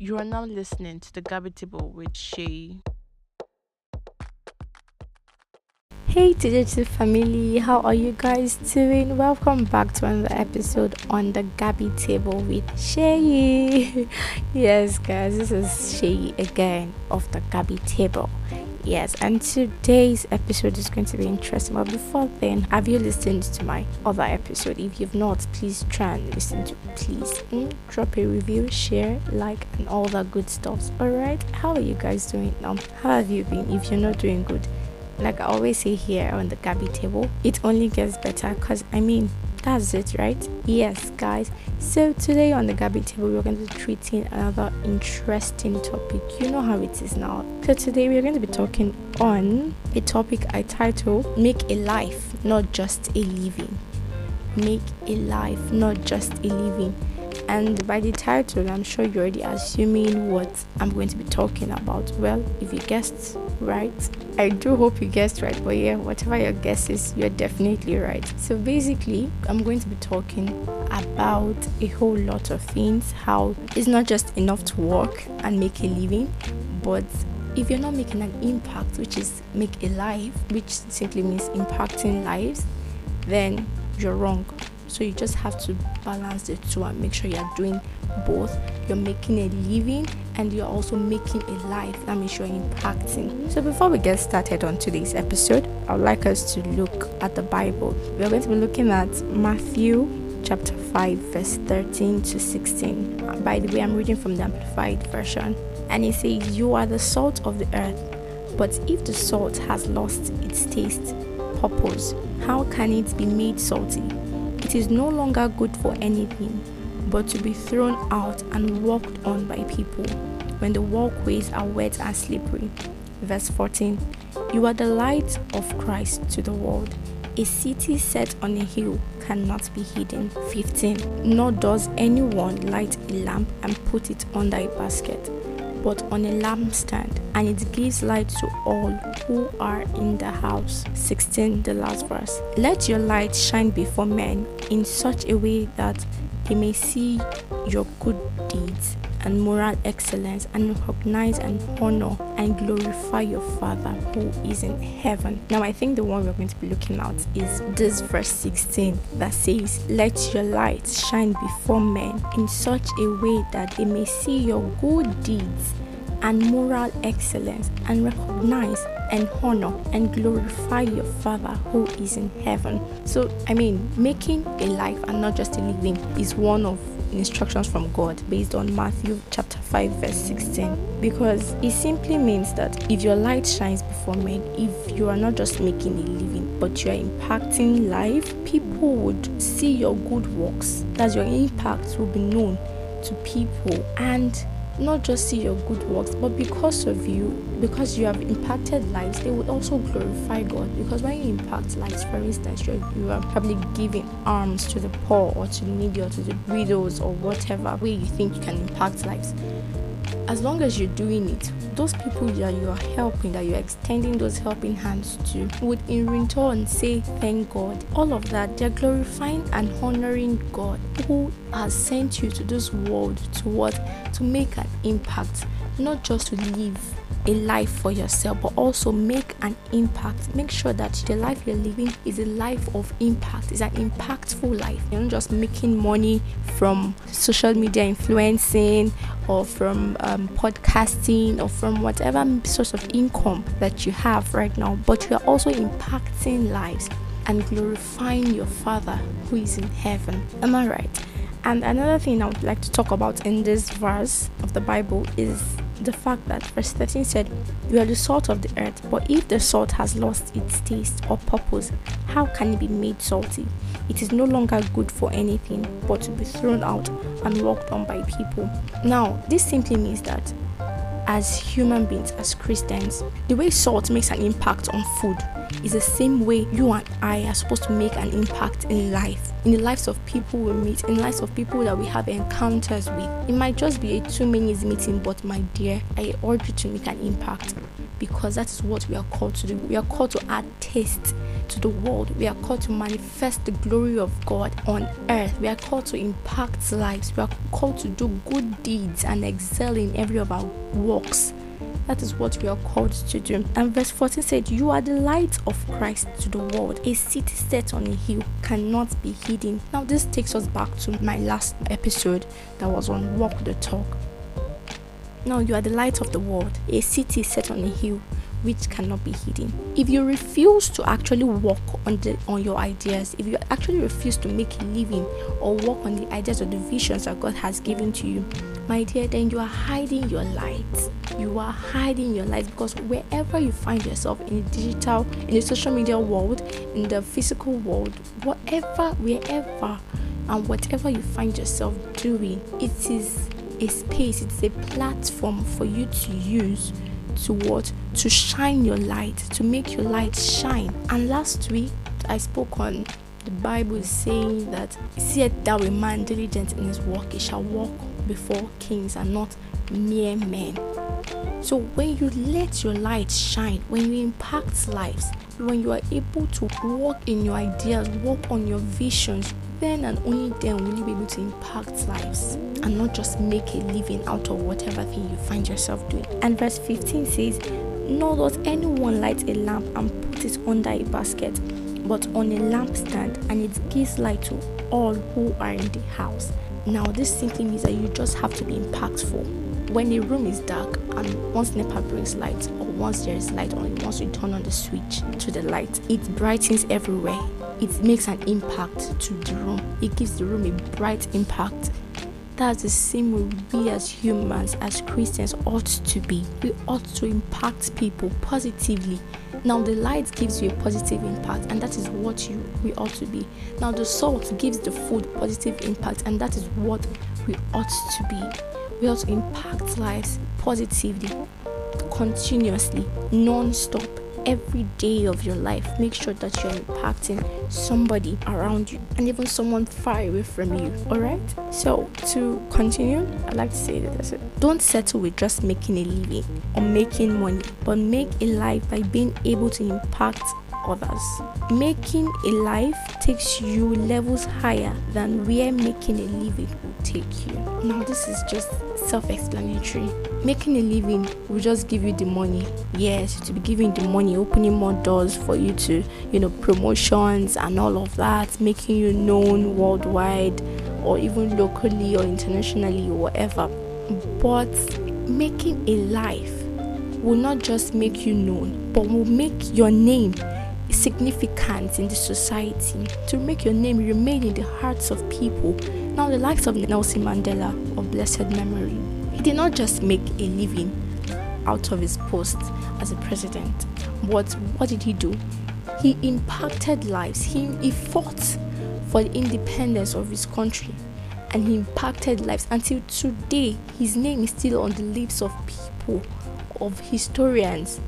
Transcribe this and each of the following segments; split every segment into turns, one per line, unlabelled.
You are now listening to the Gabby Table with Shay.
Hey TGT family, how are you guys doing? Welcome back to another episode on the Gabby Table with Shay. yes, guys, this is Shay again of the Gabby Table. Yes, and today's episode is going to be interesting. But before then, have you listened to my other episode? If you've not, please try and listen to please mm, drop a review, share, like, and all that good stuff. Alright, how are you guys doing now? How have you been? If you're not doing good, like I always say here on the Gabby table, it only gets better because I mean that's it, right? Yes, guys. So today on the Gabby table, we're going to be treating another interesting topic. You know how it is now. So today we're going to be talking on a topic I title "Make a Life, Not Just a Living." Make a life, not just a living. And by the title, I'm sure you're already assuming what I'm going to be talking about. Well, if you guessed right, I do hope you guessed right. But yeah, whatever your guess is, you're definitely right. So basically, I'm going to be talking about a whole lot of things. How it's not just enough to work and make a living, but if you're not making an impact, which is make a life, which simply means impacting lives, then you're wrong. So you just have to balance the two and make sure you're doing both. You're making a living and you're also making a life. That means you're impacting. So before we get started on today's episode, I would like us to look at the Bible. We're going to be looking at Matthew chapter 5, verse 13 to 16. By the way, I'm reading from the Amplified Version. And it says, You are the salt of the earth. But if the salt has lost its taste, purpose, how can it be made salty? It is no longer good for anything but to be thrown out and walked on by people when the walkways are wet and slippery. Verse 14 You are the light of Christ to the world. A city set on a hill cannot be hidden. 15 Nor does anyone light a lamp and put it under a basket but on a lampstand, and it gives light to all who are in the house. 16, the last verse. Let your light shine before men in such a way that they may see your good deeds and moral excellence and recognize and honor and glorify your Father who is in heaven. Now, I think the one we're going to be looking at is this verse 16 that says, Let your light shine before men in such a way that they may see your good deeds and moral excellence and recognize and honor and glorify your Father who is in heaven. So, I mean, making a life and not just a living is one of instructions from God based on Matthew chapter 5 verse 16 because it simply means that if your light shines before men if you are not just making a living but you are impacting life people would see your good works. That your impact will be known to people. And not just see your good works, but because of you, because you have impacted lives, they would also glorify God. Because when you impact lives, for instance, you're, you are probably giving alms to the poor or to the needy or to the widows or whatever way you think you can impact lives. As long as you're doing it, those people that you are helping, that you're extending those helping hands to, would in return say, Thank God. All of that, they're glorifying and honoring God who has sent you to this world to what? To make an impact, not just to live a life for yourself, but also make an impact. Make sure that the life you're living is a life of impact, it's an impactful life. You're not just making money from social media influencing or from um, podcasting or from whatever source of income that you have right now, but you're also impacting lives and glorifying your Father who is in heaven. Am I right? And another thing I would like to talk about in this verse of the Bible is the fact that verse 13 said, You are the salt of the earth, but if the salt has lost its taste or purpose, how can it be made salty? It is no longer good for anything but to be thrown out and walked on by people. Now, this simply means that as human beings, as Christians, the way salt makes an impact on food is the same way you and I are supposed to make an impact in life, in the lives of people we meet, in the lives of people that we have encounters with. It might just be a two minutes meeting, but my dear, I urge you to make an impact because that is what we are called to do. We are called to add taste to the world. We are called to manifest the glory of God on earth. We are called to impact lives. We are called to do good deeds and excel in every of our works. That is what we are called to do. And verse 14 said, You are the light of Christ to the world. A city set on a hill cannot be hidden. Now, this takes us back to my last episode that was on Walk the Talk. Now, you are the light of the world. A city set on a hill which cannot be hidden. If you refuse to actually work on the on your ideas, if you actually refuse to make a living or work on the ideas or the visions that God has given to you, my dear, then you are hiding your light. You are hiding your light because wherever you find yourself in the digital, in the social media world, in the physical world, whatever, wherever, and whatever you find yourself doing, it is a space, it's a platform for you to use to what? To shine your light, to make your light shine. And last week, I spoke on the Bible saying that, Seeth thou a man diligent in his work, he shall walk before kings and not mere men. So when you let your light shine, when you impact lives, when you are able to walk in your ideas, walk on your visions, then and only then will you be able to impact lives and not just make a living out of whatever thing you find yourself doing. And verse 15 says, Nor does anyone light a lamp and put it under a basket, but on a lampstand, and it gives light to all who are in the house. Now, this simply means that you just have to be impactful. When a room is dark and once NEPA brings light, or once there is light on, once you turn on the switch to the light, it brightens everywhere it makes an impact to the room. It gives the room a bright impact. That's the same way we as humans, as Christians, ought to be. We ought to impact people positively. Now, the light gives you a positive impact, and that is what you we ought to be. Now, the salt gives the food positive impact, and that is what we ought to be. We ought to impact lives positively, continuously, non-stop every day of your life, make sure that you're impacting somebody around you and even someone far away from you. All right. So to continue, I'd like to say this: don't settle with just making a living or making money, but make a life by being able to impact others. Making a life takes you levels higher than where making a living will take you. Now, this is just self explanatory. Making a living will just give you the money. Yes, to be giving the money, opening more doors for you to, you know, promotions and all of that, making you known worldwide or even locally or internationally or whatever. But making a life will not just make you known, but will make your name significant in the society, to make your name remain in the hearts of people. Now, the likes of Nelson Mandela of blessed memory, he did not just make a living out of his post as a president, but what did he do? He impacted lives, he, he fought for the independence of his country and he impacted lives until today his name is still on the lips of people of historians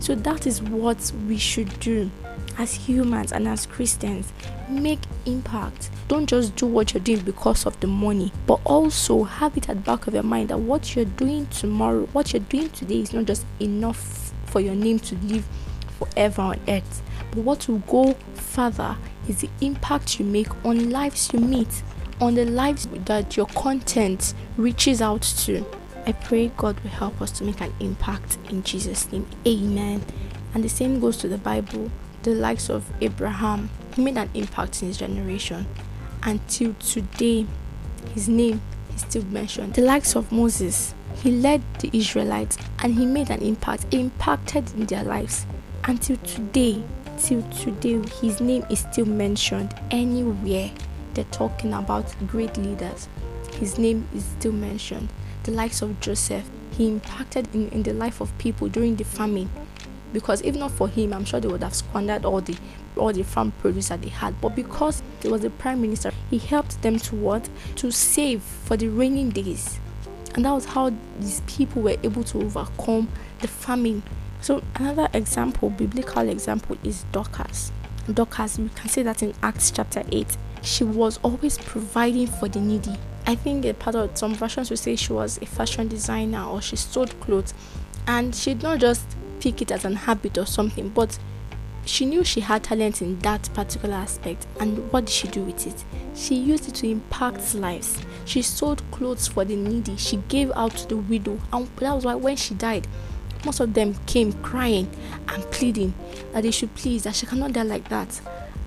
so that is what we should do as humans and as Christians. Make impact. Don't just do what you're doing because of the money, but also have it at the back of your mind that what you're doing tomorrow, what you're doing today is not just enough for your name to live forever on earth. But what will go further is the impact you make on lives you meet, on the lives that your content reaches out to. I pray God will help us to make an impact in Jesus' name. Amen. And the same goes to the Bible. The likes of Abraham, he made an impact in his generation. Until today, his name is still mentioned. The likes of Moses, he led the Israelites and he made an impact, impacted in their lives. Until today, till today, his name is still mentioned anywhere they're talking about great leaders. His name is still mentioned the likes of Joseph. He impacted in, in the life of people during the famine. Because if not for him, I'm sure they would have squandered all the all the farm produce that they had. But because he was the prime minister, he helped them to what? To save for the raining days. And that was how these people were able to overcome the famine. So another example, biblical example, is Dorcas. Dorcas, you can see that in Acts chapter 8. she was always providing for the needy. I think a part of some versions would say she was a fashion designer or she sold clothes, and she'd not just pick it as an habit or something, but she knew she had talent in that particular aspect. And what did she do with it? She used it to impact lives. She sold clothes for the needy. She gave out to the widow. And that was why when she died most of them came crying and pleading that they should please that she cannot die like that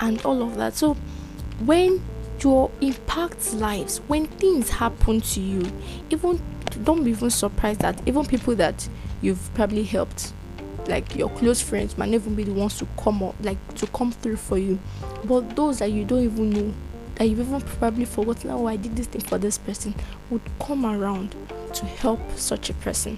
and all of that. So when you impact lives when things happen to you even don't be even surprised that even people that you've probably helped like your close friends might never be the ones to come up like to come through for you but those that you don't even know that you've even probably forgotten oh i did this thing for this person would come around to help such a person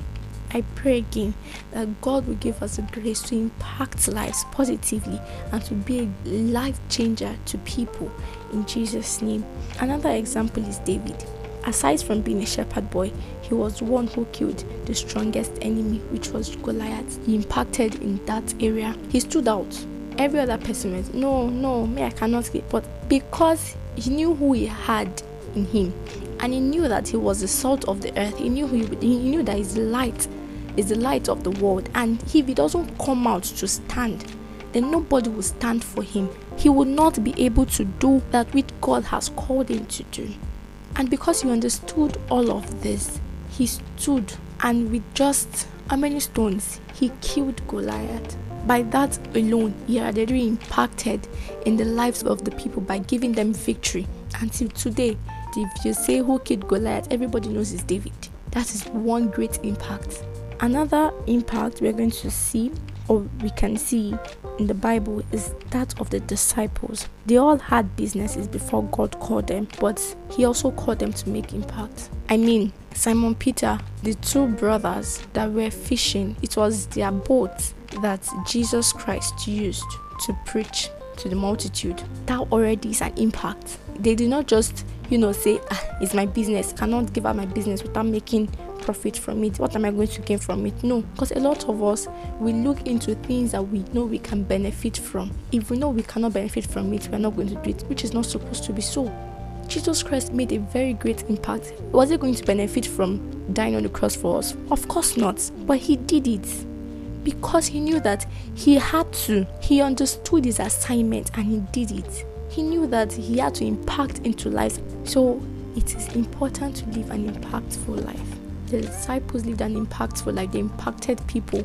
I pray again that God will give us the grace to impact lives positively and to be a life changer to people in Jesus' name. Another example is David. Aside from being a shepherd boy, he was one who killed the strongest enemy, which was Goliath. He impacted in that area. He stood out. Every other person went, No, no, me, I cannot get. But because he knew who he had in him, and he knew that he was the salt of the earth, he knew he, he knew that his light is the light of the world. And if he doesn't come out to stand, then nobody will stand for him. He will not be able to do that which God has called him to do. And because he understood all of this, he stood and with just how many stones he killed Goliath. By that alone, he had already impacted in the lives of the people by giving them victory. Until today, if you say who killed Goliath, everybody knows it's David. That is one great impact. Another impact we're going to see or we can see in the Bible is that of the disciples. They all had businesses before God called them, but He also called them to make impact. I mean, Simon Peter, the two brothers that were fishing, it was their boat that Jesus Christ used to preach to the multitude. That already is an impact. They did not just, you know, say, ah, it's my business, cannot give up my business without making profit from it? What am I going to gain from it? No, because a lot of us we look into things that we know we can benefit from. If we know we cannot benefit from it, we're not going to do it, which is not supposed to be so. Jesus Christ made a very great impact. Was he going to benefit from dying on the cross for us? Of course not. But he did it because he knew that he had to. He understood his assignment and he did it. He knew that he had to impact into lives. So it is important to live an impactful life the disciples lived an impactful like They impacted people.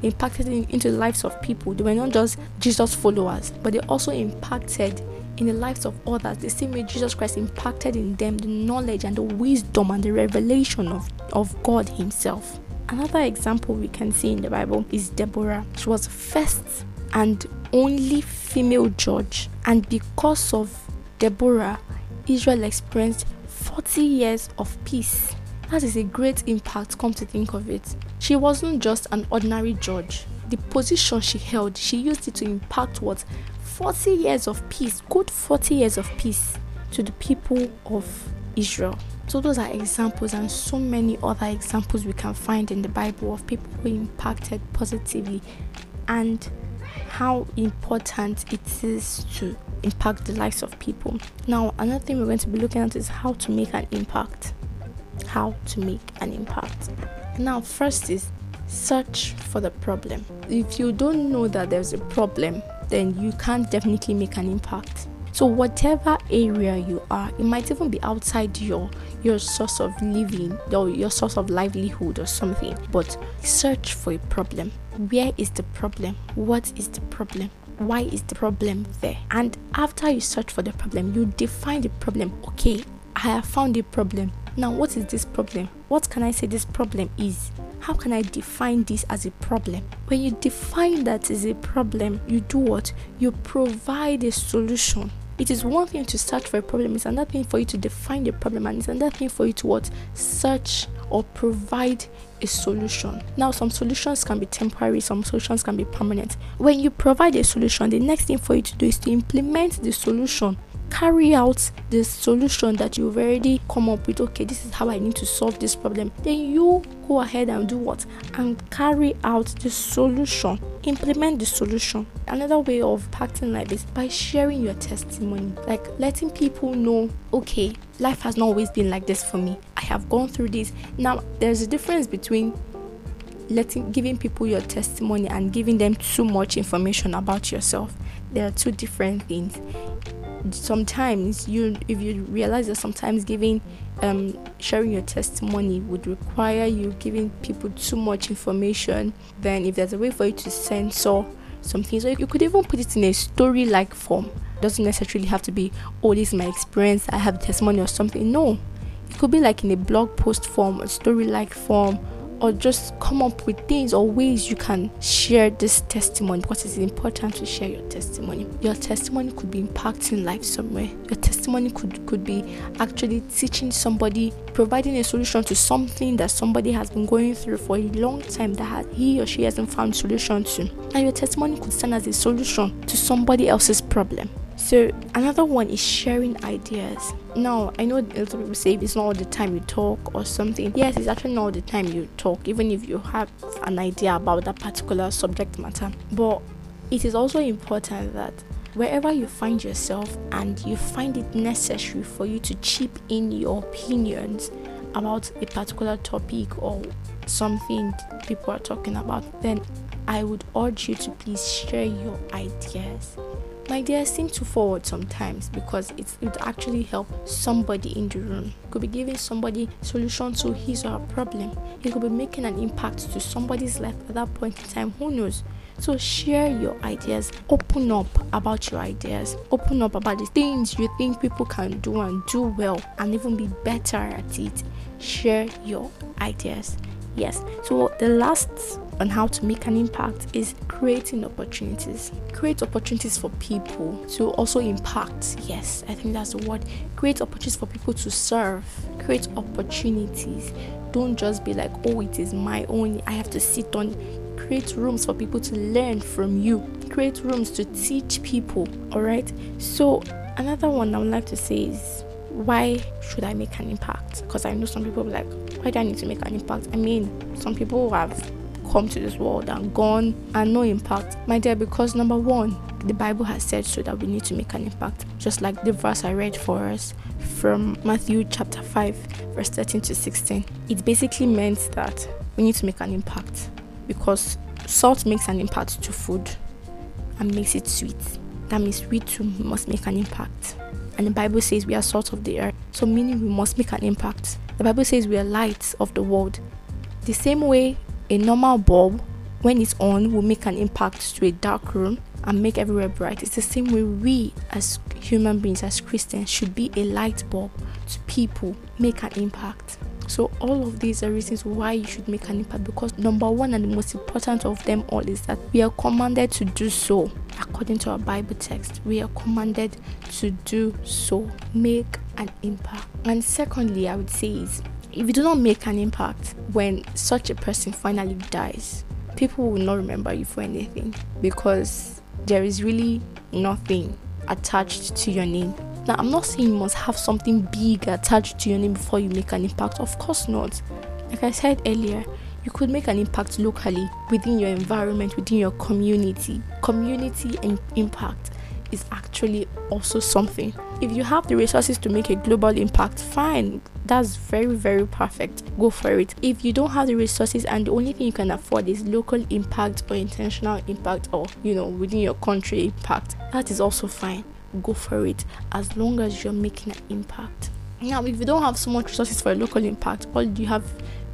They impacted in, into the lives of people. They were not just Jesus followers, but they also impacted in the lives of others the same way Jesus Christ impacted in them the knowledge and the wisdom and the revelation of, of God Himself. Another example we can see in the Bible is Deborah. She was first and only female judge, and because of Deborah, Israel experienced 40 years of peace. That is a great impact, come to think of it. She wasn't just an ordinary judge. The position she held, she used it to impact what? 40 years of peace, good 40 years of peace to the people of Israel. So, those are examples, and so many other examples we can find in the Bible of people who impacted positively and how important it is to impact the lives of people. Now, another thing we're going to be looking at is how to make an impact how to make an impact. Now, first is search for the problem. If you don't know that there's a problem, then you can't definitely make an impact. So whatever area you are, it might even be outside your your source of living or your source of livelihood or something. But search for a problem. Where is the problem? What is the problem? Why is the problem there? And after you search for the problem, you define the problem. Okay, I have found a problem. Now, what is this problem? What can I say this problem is? How can I define this as a problem? When you define that as a problem, you do what? You provide a solution. It is one thing to search for a problem, it's another thing for you to define the problem, and it's another thing for you to what? Search or provide a solution. Now, some solutions can be temporary, some solutions can be permanent. When you provide a solution, the next thing for you to do is to implement the solution carry out the solution that you've already come up with okay this is how i need to solve this problem then you go ahead and do what and carry out the solution implement the solution. Another way of acting like this by sharing your testimony, like letting people know, okay, life has not always been like this for me. I have gone through this. Now, there's a difference between letting giving people your testimony and giving them too much information about yourself. There are two different things. Sometimes you if you realize that sometimes giving um, sharing your testimony would require you giving people too much information, then if there's a way for you to censor something, so you could even put it in a story like form. It doesn't necessarily have to be, oh, this is my experience, I have testimony or something. No, it could be like in a blog post form, a story like form, or just come up with things or ways you can share this testimony because it's important to share your testimony. Your testimony could be impacting life somewhere. Your testimony could could be actually teaching somebody, providing a solution to something that somebody has been going through for a long time that he or she hasn't found solution to. And your testimony could stand as a solution to somebody else's problem. So another one is sharing ideas. Now I know a of people say it's not all the time you talk or something. Yes, it's actually not all the time you talk, even if you have an idea about that particular subject matter. But it is also important that wherever you find yourself and you find it necessary for you to chip in your opinions about a particular topic or something people are talking about, then I would urge you to please share your ideas my ideas seem too forward sometimes because it would actually help somebody in the room. It could be giving somebody solution to his or her problem. It could be making an impact to somebody's life at that point in time. Who knows? So share your ideas. Open up about your ideas. Open up about the things you think people can do and do well and even be better at it. Share your ideas. Yes. So the last on how to make an impact is creating opportunities. Create opportunities for people to also impact. Yes, I think that's the word. Create opportunities for people to serve. Create opportunities. Don't just be like, oh, it is my own. I have to sit on. Create rooms for people to learn from you. Create rooms to teach people. All right. So another one I would like to say is why should I make an impact? Because I know some people like, why do I need to make an impact? I mean, some people have come to this world and gone and no impact. My dear, because number one, the Bible has said so that we need to make an impact. Just like the verse I read for us from Matthew chapter 5, verse 13 to 16. It basically meant that we need to make an impact because salt makes an impact to food and makes it sweet. That means we too must make an impact. And the Bible says we are salt of the earth. So, meaning we must make an impact. The Bible says we are lights of the world. The same way a normal bulb, when it's on, will make an impact to a dark room and make everywhere bright. It's the same way we, as human beings, as Christians, should be a light bulb to people, make an impact. So, all of these are reasons why you should make an impact because number one and the most important of them all is that we are commanded to do so. According to our Bible text, we are commanded to do so, make an impact. And secondly, I would say is if you do not make an impact when such a person finally dies, people will not remember you for anything because there is really nothing attached to your name. Now, I'm not saying you must have something big attached to your name before you make an impact. Of course not. Like I said earlier, you could make an impact locally within your environment, within your community. Community and impact is actually also something. If you have the resources to make a global impact, fine, that's very, very perfect. Go for it. If you don't have the resources and the only thing you can afford is local impact or intentional impact or you know within your country impact, that is also fine. Go for it as long as you're making an impact. Now, if you don't have so much resources for a local impact, all you have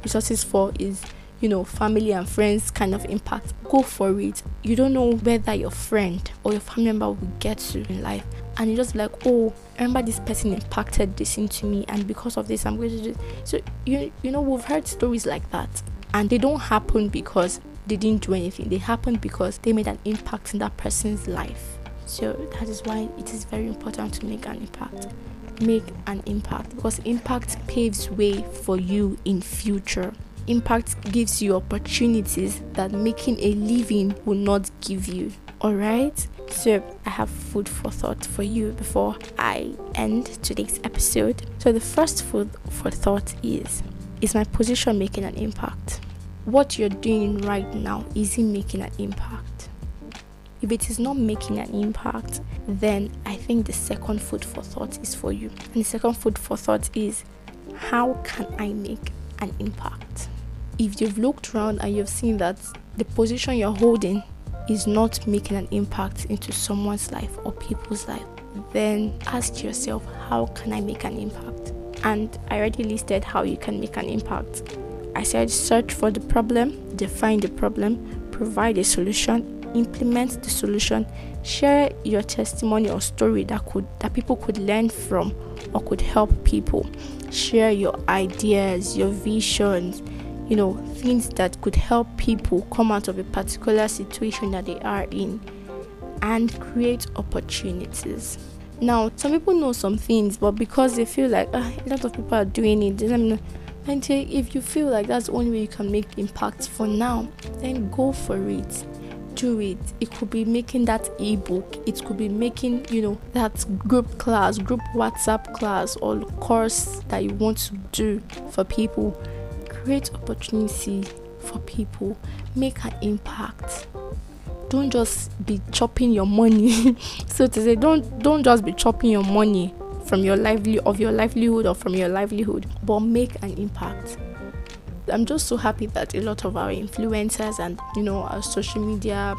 resources for is you know, family and friends kind of impact, go for it. You don't know whether your friend or your family member will get you in life. And you just like, oh, remember this person impacted this into me, and because of this, I'm going to do. So you you know, we've heard stories like that, and they don't happen because they didn't do anything. They happen because they made an impact in that person's life. So that is why it is very important to make an impact. Make an impact because impact paves way for you in future impact gives you opportunities that making a living will not give you. Alright? So, I have food for thought for you before I end today's episode. So, the first food for thought is Is my position making an impact? what you're doing right now is it making an impact? If it is not making an impact, then I think the second food for thought is for you. And the second food for thought is how can I make an impact? If you've looked around and you've seen that the position you're holding is not making an impact into someone's life or people's life, then ask yourself, how can I make an impact? And I already listed how you can make an impact. I said, search for the problem, define the problem, provide a solution, implement the solution share your testimony or story that could that people could learn from or could help people share your ideas your visions you know things that could help people come out of a particular situation that they are in and create opportunities now some people know some things but because they feel like uh, a lot of people are doing it then I and if you feel like that's the only way you can make impact for now then go for it do it. It could be making that ebook, it could be making, you know, that group class, group WhatsApp class, or course that you want to do for people. Create opportunity for people, make an impact. Don't just be chopping your money. so to say, don't don't just be chopping your money from your lively of your livelihood or from your livelihood, but make an impact I'm just so happy that a lot of our influencers and you know our social media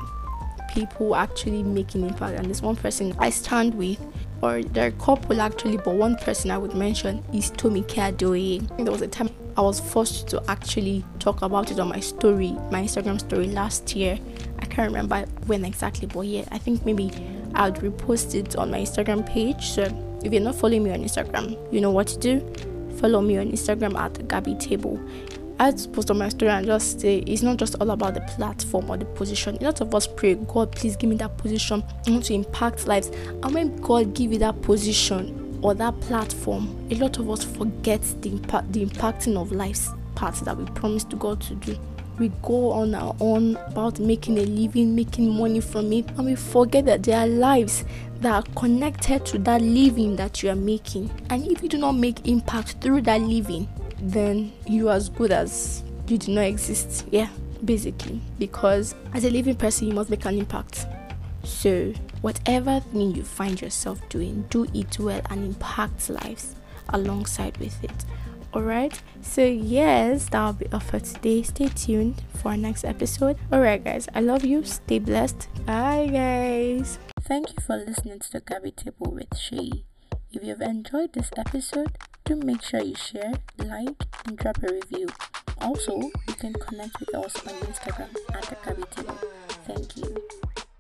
people actually making impact. And there's one person I stand with, or there are a couple actually, but one person I would mention is Tomi Adoye. There was a time I was forced to actually talk about it on my story, my Instagram story last year. I can't remember when exactly, but yeah, I think maybe I'd repost it on my Instagram page. So if you're not following me on Instagram, you know what to do. Follow me on Instagram at Gabby Table. I had to post on my story and just say it's not just all about the platform or the position. A lot of us pray, God, please give me that position. I want to impact lives. And when God give you that position or that platform, a lot of us forget the impact, the impacting of lives parts that we promised to God to do. We go on our own about making a living, making money from it, and we forget that there are lives that are connected to that living that you are making. And if you do not make impact through that living, then you as good as you do not exist. Yeah, basically. Because as a living person, you must make an impact. So, whatever thing you find yourself doing, do it well and impact lives alongside with it. Alright, so yes, that'll be all for today. Stay tuned for our next episode. Alright, guys, I love you. Stay blessed. Bye, guys. Thank you for listening to the Gabby Table with Shay. If you've enjoyed this episode, do make sure you share, like, and drop a review. Also, you can connect with us on Instagram at the Gabby Table. Thank you.